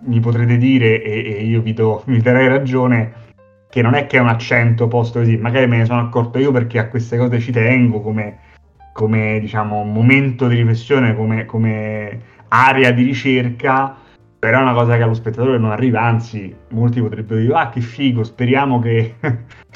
B: mi potrete dire, e, e io vi, do, vi darei ragione, che non è che è un accento posto così, magari me ne sono accorto io perché a queste cose ci tengo come, come diciamo, momento di riflessione, come, come area di ricerca però è una cosa che allo spettatore non arriva, anzi, molti potrebbero dire, ah che figo, speriamo che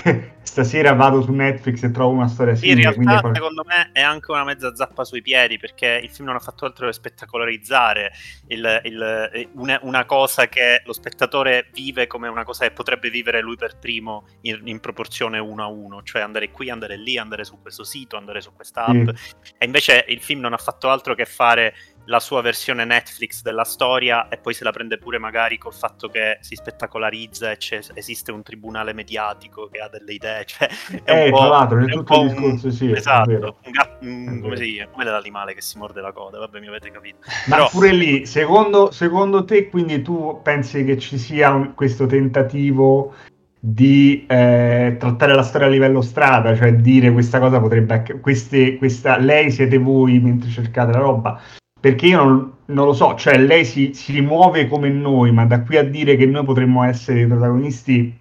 B: stasera vado su Netflix e trovo una storia simile.
A: In realtà, quindi... secondo me, è anche una mezza zappa sui piedi, perché il film non ha fatto altro che spettacolarizzare il, il, una, una, cosa che lo spettatore vive come una cosa che potrebbe vivere lui per primo in, in, proporzione uno a uno, cioè andare qui, andare lì, andare su questo sito, andare su questa app. Sì. E invece il film non ha fatto altro che fare la sua versione Netflix della storia e poi se la prende pure magari col fatto che si spettacolarizza e esiste un tribunale mediatico che ha delle idee. Cioè,
B: è eh, tra l'altro, è tutto il discorso, un, sì.
A: Esatto, un gatto, un, come si come l'animale che si morde la coda, vabbè, mi avete capito.
B: Ma Però... pure lì, secondo, secondo te, quindi tu pensi che ci sia un, questo tentativo di eh, trattare la storia a livello strada, cioè dire questa cosa potrebbe queste, questa, lei siete voi mentre cercate la roba, perché io non, non lo so, cioè lei si, si, muove come noi, ma da qui a dire che noi potremmo essere i protagonisti,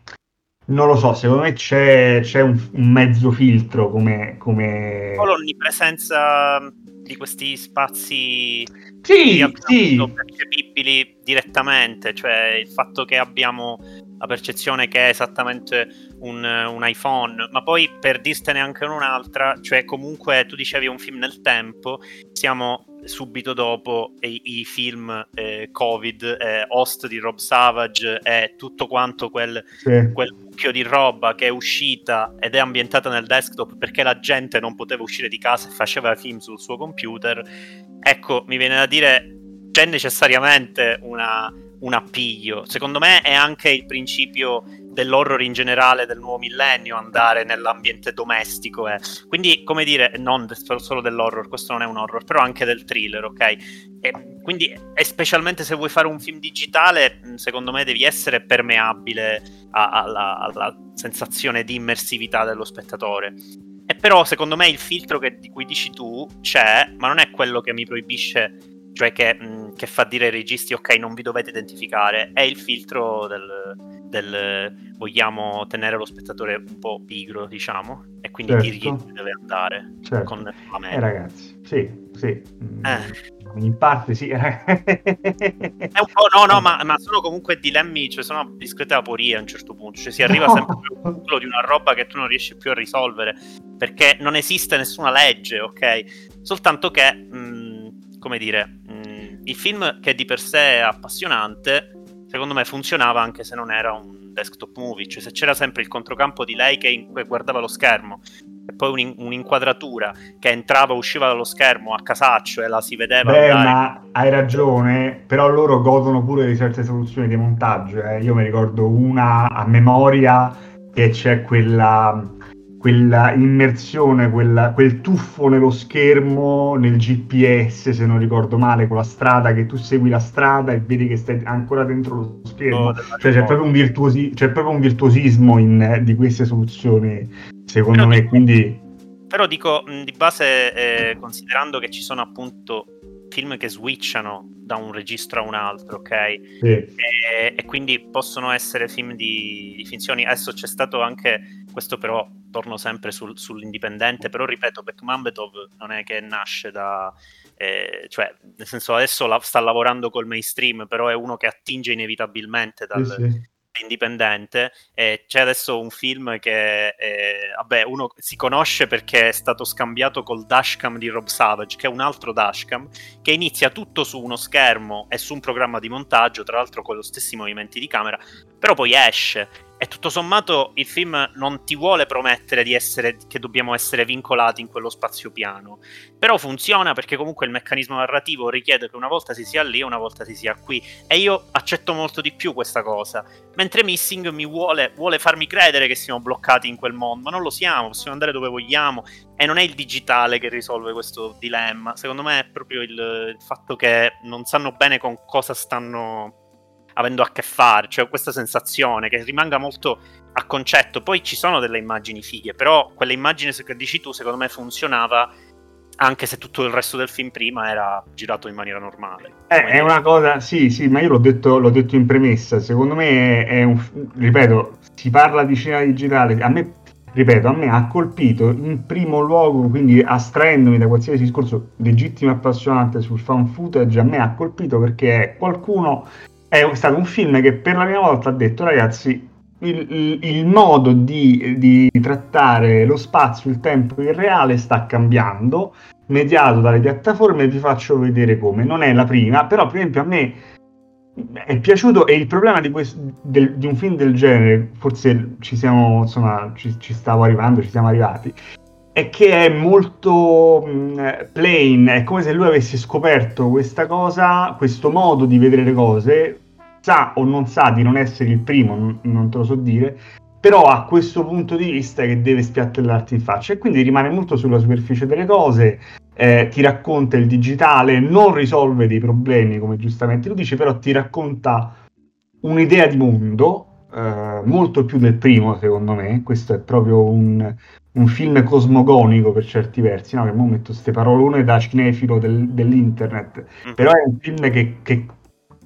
B: non lo so, secondo me c'è, c'è un, un, mezzo filtro come... come...
A: l'onnipresenza di questi spazi
B: sì, sì.
A: percepibili direttamente, cioè il fatto che abbiamo la percezione che è esattamente un, un, iPhone, ma poi per dirtene anche un'altra, cioè comunque tu dicevi un film nel tempo, siamo subito dopo i, i film eh, Covid, eh, Host di Rob Savage e tutto quanto quel, sì. quel mucchio di roba che è uscita ed è ambientata nel desktop perché la gente non poteva uscire di casa e faceva film sul suo computer. Ecco, mi viene da dire c'è necessariamente una, un appiglio. Secondo me è anche il principio dell'horror in generale del nuovo millennio andare nell'ambiente domestico. Eh. Quindi, come dire, non solo dell'horror, questo non è un horror, però anche del thriller, ok? E quindi, e specialmente se vuoi fare un film digitale, secondo me devi essere permeabile a, alla, alla sensazione di immersività dello spettatore. E però, secondo me, il filtro che, di cui dici tu c'è, ma non è quello che mi proibisce cioè che, mh, che, fa dire ai registi ok non vi dovete identificare, è il filtro del, del vogliamo tenere lo spettatore un po' pigro diciamo e quindi certo. dirgli dove deve andare
B: certo. con la mente. Eh ragazzi, sì, sì. Mm, eh. In parte sì. è
A: un po' no, no, ma, ma, sono comunque dilemmi, cioè sono discrete aporie a un certo punto, cioè si arriva no. sempre al punto di una roba che tu non riesci più a risolvere perché non esiste nessuna legge, ok? Soltanto che, mh, come dire, il film che di per sé è appassionante, secondo me funzionava anche se non era un desktop movie, cioè se c'era sempre il controcampo di lei che, in- che guardava lo schermo e poi un- un'inquadratura che entrava e usciva dallo schermo a casaccio e la si vedeva.
B: Beh, andare. ma hai ragione, però loro godono pure di certe soluzioni di montaggio. Eh. Io mi ricordo una a memoria che c'è quella quella immersione, quella, quel tuffo nello schermo, nel GPS, se non ricordo male, con la strada, che tu segui la strada e vedi che stai ancora dentro lo schermo. Oh, cioè, c'è, proprio virtuosi- c'è proprio un, virtuosismo in, di queste soluzioni, secondo però me. Dico, quindi...
A: Però dico, di base, eh, considerando che ci sono appunto film che switchano da un registro a un altro, ok?
B: Sì.
A: E, e, quindi possono essere film di, di, finzioni. Adesso c'è stato anche questo, però torno sempre sul, sull'indipendente. Però ripeto, Bekmambetov non è che nasce da. Eh, cioè, nel senso, adesso la, sta lavorando col mainstream, però è uno che attinge inevitabilmente dal,
B: sì, sì
A: indipendente. Eh, c'è adesso un film che eh, vabbè, uno si conosce perché è stato scambiato col dashcam di Rob Savage, che è un altro dashcam, che inizia tutto su uno schermo e su un programma di montaggio, tra l'altro con gli stessi movimenti di camera, però poi esce e tutto sommato il film non ti vuole promettere essere, che dobbiamo essere vincolati in quello spazio piano. Però funziona perché comunque il meccanismo narrativo richiede che una volta si sia lì e una volta si sia qui. E io accetto molto di più questa cosa. Mentre Missing mi vuole, vuole farmi credere che siamo bloccati in quel mondo. Ma non lo siamo, possiamo andare dove vogliamo. E non è il digitale che risolve questo dilemma. Secondo me è proprio il, il fatto che non sanno bene con cosa stanno avendo a che fare, cioè questa sensazione che rimanga molto a concetto. Poi ci sono delle immagini fighe, però quelle immagini che dici tu secondo me funzionava anche se tutto il resto del film prima era girato in maniera normale.
B: Eh, è una cosa, sì, sì, ma io l'ho detto, l'ho detto in premessa, secondo me è, è un, ripeto, si parla di cinema digitale, a me, ripeto, a me ha colpito in primo luogo, quindi astraendomi da qualsiasi discorso legittimo e appassionante sul fan footage, a me ha colpito perché qualcuno è stato un film che per la prima volta ha detto ragazzi il, il, modo di, di, trattare lo spazio, il tempo il reale sta cambiando, mediato dalle piattaforme, vi faccio vedere come. Non è la prima, però per esempio a me è piaciuto e il problema di, questo, del, di un film del genere, forse ci siamo, insomma, ci, ci stavo arrivando, ci siamo arrivati, è che è molto mh, plain, è come se lui avesse scoperto questa cosa, questo modo di vedere le cose, sa o non sa di non essere il primo, non, non te lo so dire, però ha questo punto di vista che deve spiattellarti in faccia e quindi rimane molto sulla superficie delle cose, eh, ti racconta il digitale, non risolve dei problemi come giustamente tu dici, però ti racconta un'idea di mondo, eh, molto più del primo secondo me, questo è proprio un, un film cosmogonico per certi versi, no? che mo metto queste parolone da cinefilo del, dell'internet, mm. però è un film che, che,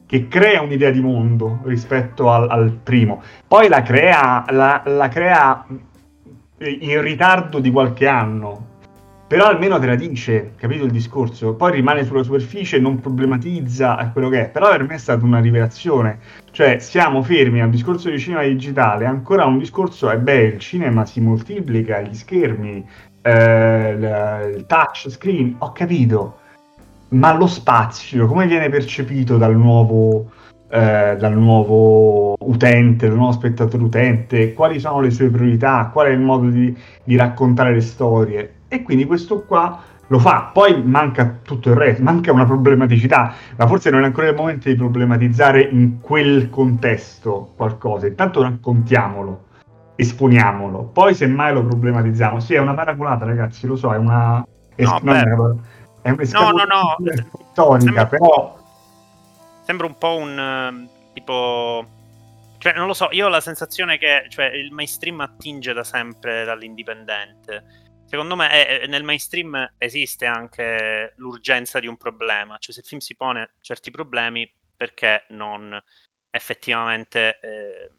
B: che, crea un'idea di mondo rispetto al, al primo. Poi la crea, la, la crea in ritardo di qualche anno, però almeno te la dice, capito il discorso? Poi rimane sulla superficie, non problematizza quello che è, però per me è stata una rivelazione, cioè siamo fermi al discorso di cinema digitale, ancora un discorso, e beh, il cinema si moltiplica, gli schermi, eh, il touch screen, ho capito, ma lo spazio, come viene percepito dal nuovo... Eh, dal nuovo utente, dal nuovo spettatore utente, quali sono le sue priorità, qual è il modo di, di raccontare le storie e quindi questo qua lo fa, poi manca tutto il resto, manca una problematicità, ma forse non è ancora il momento di problematizzare in quel contesto qualcosa, intanto raccontiamolo, esponiamolo, poi semmai lo problematizziamo. Sì, è una paraculata ragazzi, lo so, è una...
A: No, no,
B: è una no, no, no. storica, sembra però...
A: Sembra un po' un uh, tipo... Cioè, non lo so, io ho la sensazione che cioè, il mainstream attinge da sempre dall'indipendente secondo me eh, nel mainstream esiste anche l'urgenza di un problema, cioè se il film si pone certi problemi, perché non effettivamente eh,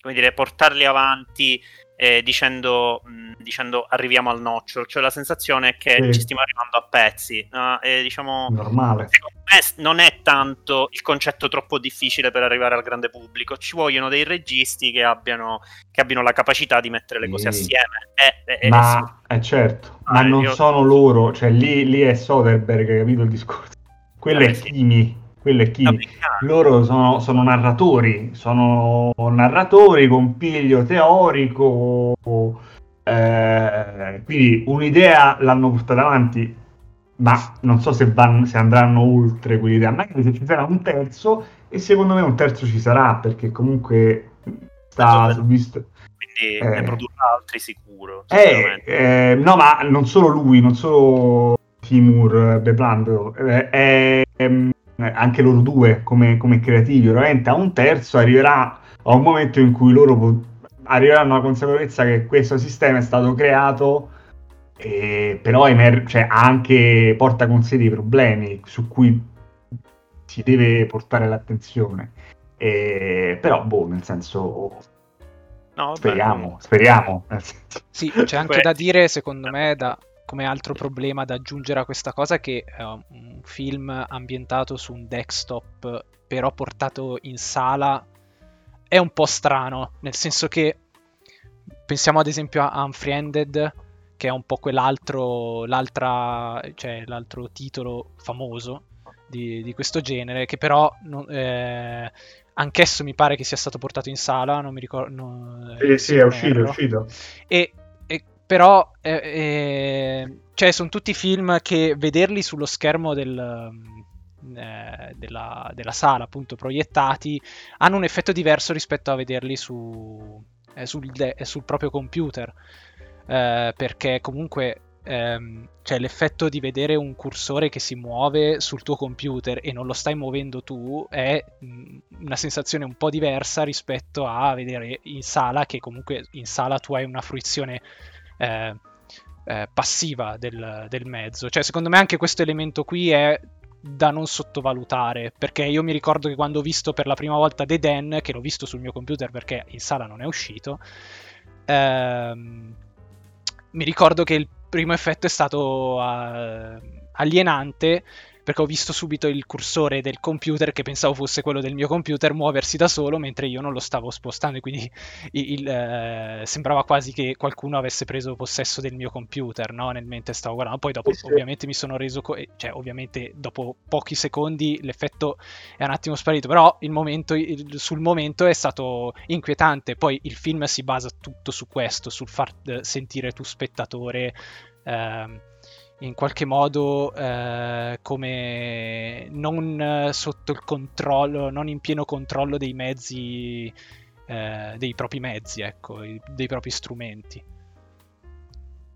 A: come dire, portarli avanti eh, dicendo, mh, dicendo, arriviamo al nocciolo, cioè la sensazione è che sì. ci stiamo arrivando a pezzi. No? E, diciamo,
B: Normale.
A: Secondo me non è tanto il concetto troppo difficile per arrivare al grande pubblico, ci vogliono dei registi che abbiano, che abbiano la capacità di mettere le cose assieme.
B: Eh, eh, ma sì. eh, certo, ah, ma non io... sono loro, cioè lì, lì è Soderbergh, hai capito il discorso? Quello eh, è Kimi quello è chi loro sono, sono, narratori, sono narratori con piglio teorico, eh, quindi un'idea l'hanno portata avanti, ma non so se, van, se andranno oltre quell'idea, magari se ci sarà un terzo, e secondo me un terzo ci sarà, perché comunque sta visto
A: quindi eh, ne produrrà altri sicuro.
B: Eh, eh, no, ma non solo lui, non solo Timur Beplan, eh, è, ehm, eh, anche loro due come, come creativi, veramente a un terzo arriverà a un momento in cui loro po- arriveranno alla consapevolezza che questo sistema è stato creato e, però emer- cioè, anche porta con sé dei problemi su cui si deve portare l'attenzione. E, però, boh, nel senso, no, speriamo, speriamo.
C: Sì, c'è anche da dire, secondo me, da, come altro problema da aggiungere a questa cosa che è un film ambientato su un desktop, però portato in sala, è un po' strano, nel senso che pensiamo ad esempio a Unfriended, che è un po' quell'altro cioè, l'altro titolo famoso di, di questo genere, che però eh, anch'esso mi pare che sia stato portato in sala, non mi ricordo... No,
B: sì, sì, è uscito, è uscito.
C: E però, eh, eh, cioè, sono tutti film che vederli sullo schermo del, eh, della, della, sala, appunto, proiettati, hanno un effetto diverso rispetto a vederli su, eh, sul, de- sul proprio computer. Eh, perché comunque ehm, c'è l'effetto di vedere un cursore che si muove sul tuo computer e non lo stai muovendo tu è mh, una sensazione un po' diversa rispetto a vedere in sala che comunque in sala tu hai una fruizione eh, eh, passiva del, del mezzo. Cioè secondo me anche questo elemento qui è da non sottovalutare perché io mi ricordo che quando ho visto per la prima volta The Den che l'ho visto sul mio computer perché in sala non è uscito ehm, mi ricordo che il primo effetto è stato uh, alienante perché ho visto subito il cursore del computer che pensavo fosse quello del mio computer muoversi da solo mentre io non lo stavo spostando e quindi il, il, eh, sembrava quasi che qualcuno avesse preso possesso del mio computer no? nel mentre stavo guardando. Poi dopo sì, ovviamente mi sono reso conto cioè ovviamente dopo pochi secondi l'effetto è un attimo sparito però il momento, il, sul momento è stato inquietante. Poi il film si basa tutto su questo sul far eh, sentire tu spettatore eh, in qualche modo eh, come non sotto il controllo, non in pieno controllo dei mezzi, eh, dei propri mezzi, ecco, dei propri strumenti.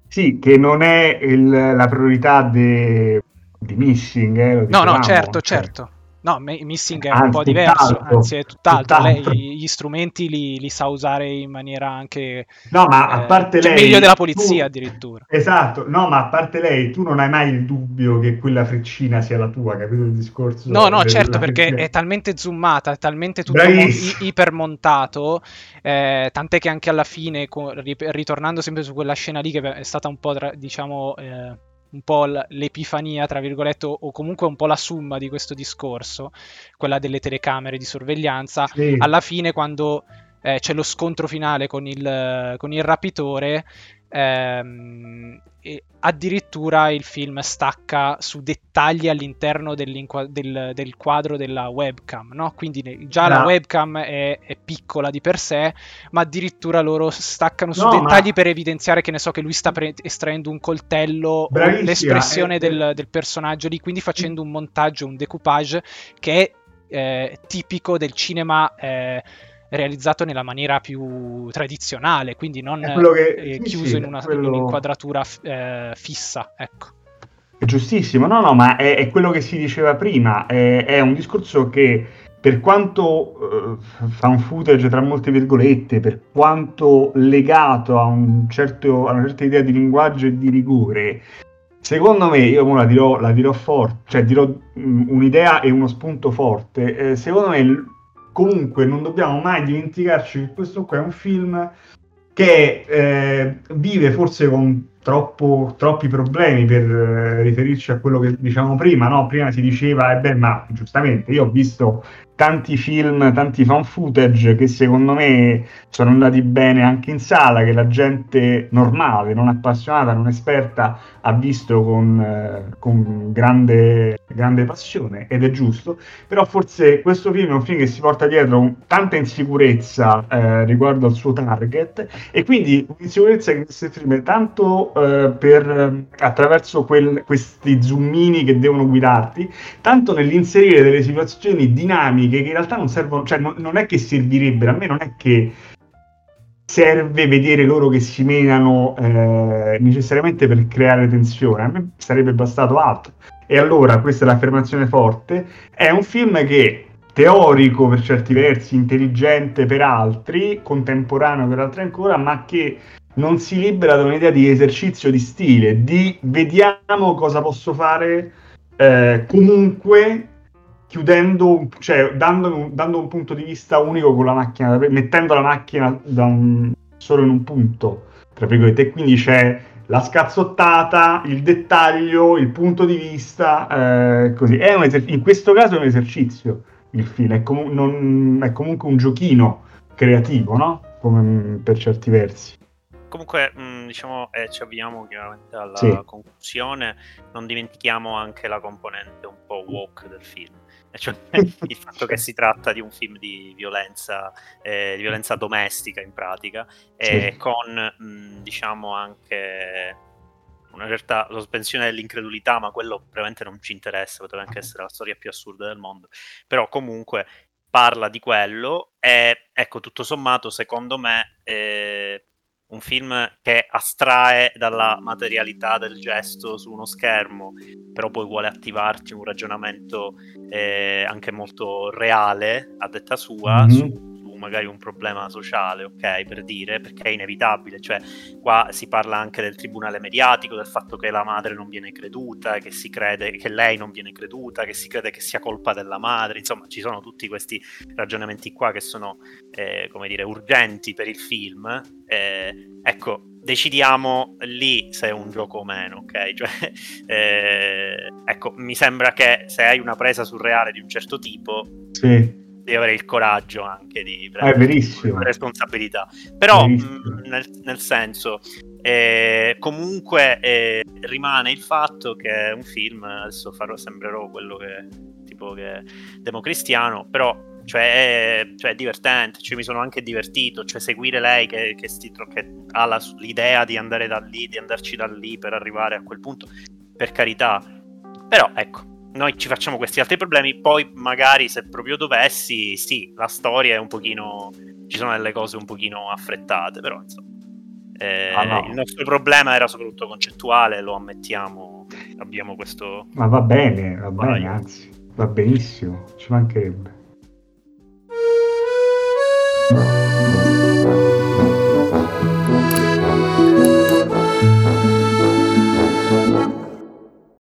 B: Sì, che non è il, la priorità di Missing. Eh,
C: no, no, certo, cioè. certo. No, Missing è anzi, un po' diverso, tutt'altro, anzi è tutt'altro. tutt'altro. Lei gli strumenti li, li, sa usare in maniera anche...
B: No, ma a eh, parte
C: cioè
B: lei...
C: meglio della polizia tu, addirittura.
B: Esatto, no, ma a parte lei, tu non hai mai il dubbio che quella freccina sia la tua, capito il discorso?
C: No, no, certo, perché freccina. è talmente zoomata, è talmente tutto mon- ipermontato, eh, tant'è che anche alla fine, ritornando sempre su quella scena lì che è stata un po', diciamo... Eh, un po' l'epifania, tra virgolette, o comunque un po' la summa di questo discorso, quella delle telecamere di sorveglianza, sì. alla fine quando eh, c'è lo scontro finale con il, con il rapitore, Ehm, addirittura il film stacca su dettagli all'interno del, del, quadro della webcam, no? quindi già no. la webcam è, è, piccola di per sé, ma addirittura loro staccano su no, dettagli ma... per evidenziare che ne so che lui sta pre- estraendo un coltello Bravissima, l'espressione è... del, del, personaggio lì, quindi facendo un montaggio, un decoupage che è eh, tipico del cinema. Eh, realizzato nella maniera più tradizionale, quindi non che, eh, sì, chiuso sì, in, una, quello... in, un'inquadratura eh, fissa. Ecco.
B: È giustissimo, no, no, ma è, è quello che si diceva prima, è, è un discorso che per quanto uh, fa un footage tra molte virgolette, per quanto legato a, un certo, a, una certa idea di linguaggio e di rigore, secondo me, io la dirò, la dirò forte, cioè dirò um, un'idea e uno spunto forte, eh, secondo me comunque non dobbiamo mai dimenticarci che questo qua è un film che eh, vive forse con troppo, troppi problemi per eh, riferirci a quello che diciamo prima, no? Prima si diceva, eh beh, ma giustamente io ho visto tanti film, tanti fan footage che secondo me sono andati bene anche in sala, che la gente normale, non appassionata, non esperta, ha visto con, eh, con grande, grande, passione ed è giusto, però forse questo film è un film che si porta dietro tanta insicurezza eh, riguardo al suo target e quindi un'insicurezza che si esprime tanto eh, per, attraverso quel, questi zoomini che devono guidarti, tanto nell'inserire delle situazioni dinamiche che in realtà non servono, cioè non, non è che servirebbero, a me non è che serve vedere loro che si menano eh, necessariamente per creare tensione, a me sarebbe bastato altro. E allora, questa è l'affermazione forte, è un film che teorico per certi versi, intelligente per altri, contemporaneo per altri ancora, ma che non si libera da un'idea di esercizio di stile, di vediamo cosa posso fare eh, comunque chiudendo, cioè dando, dando, un punto di vista unico con la macchina, mettendo la macchina un, solo in un punto, tra virgolette, e quindi c'è la scazzottata, il dettaglio, il punto di vista, eh, così. Eser- in questo caso è un esercizio il film, è, com- non, è comunque un giochino creativo, no? Come per certi versi.
A: Comunque, mh, mm, diciamo, eh, ci avviamo chiaramente alla sì. conclusione. Non dimentichiamo anche la componente un po' woke del film, cioè il fatto che si tratta di un film di violenza, eh, di violenza domestica in pratica, e sì. con mh, mm, diciamo anche una certa sospensione dell'incredulità, ma quello veramente non ci interessa, potrebbe anche essere la storia più assurda del mondo. Però comunque parla di quello e ecco, tutto sommato, secondo me, eh, un film che astrae dalla materialità del gesto su uno schermo, però poi vuole attivarti un ragionamento eh, anche molto reale, a detta sua, mm-hmm. su magari un problema sociale, ok, per dire, perché è inevitabile, cioè qua si parla anche del tribunale mediatico, del fatto che la madre non viene creduta, che si crede che lei non viene creduta, che si crede che sia colpa della madre, insomma ci sono tutti questi ragionamenti qua che sono, eh, come dire, urgenti per il film. Eh, ecco, decidiamo lì se è un gioco o meno, ok? Cioè, eh, ecco, mi sembra che se hai una presa surreale di un certo tipo,
B: sì
A: devi avere il coraggio anche di
B: ah, prendere ah,
A: responsabilità. Però, mh, nel, nel, senso, eh, comunque eh, rimane il fatto che è un film, adesso farò, sembrerò quello che tipo che democristiano, però cioè è, cioè è, divertente, cioè mi sono anche divertito, cioè seguire lei che, che, sti, che ha la, l'idea di andare da lì, di andarci da lì per arrivare a quel punto, per carità. Però ecco, noi ci facciamo questi altri problemi, poi magari se proprio dovessi, sì, la storia è un pochino, ci sono delle cose un pochino affrettate, però insomma. Eh, ah, no. Il nostro problema era soprattutto concettuale, lo ammettiamo, abbiamo questo...
B: Ma va bene, va bene, anzi, va benissimo, ci mancherebbe.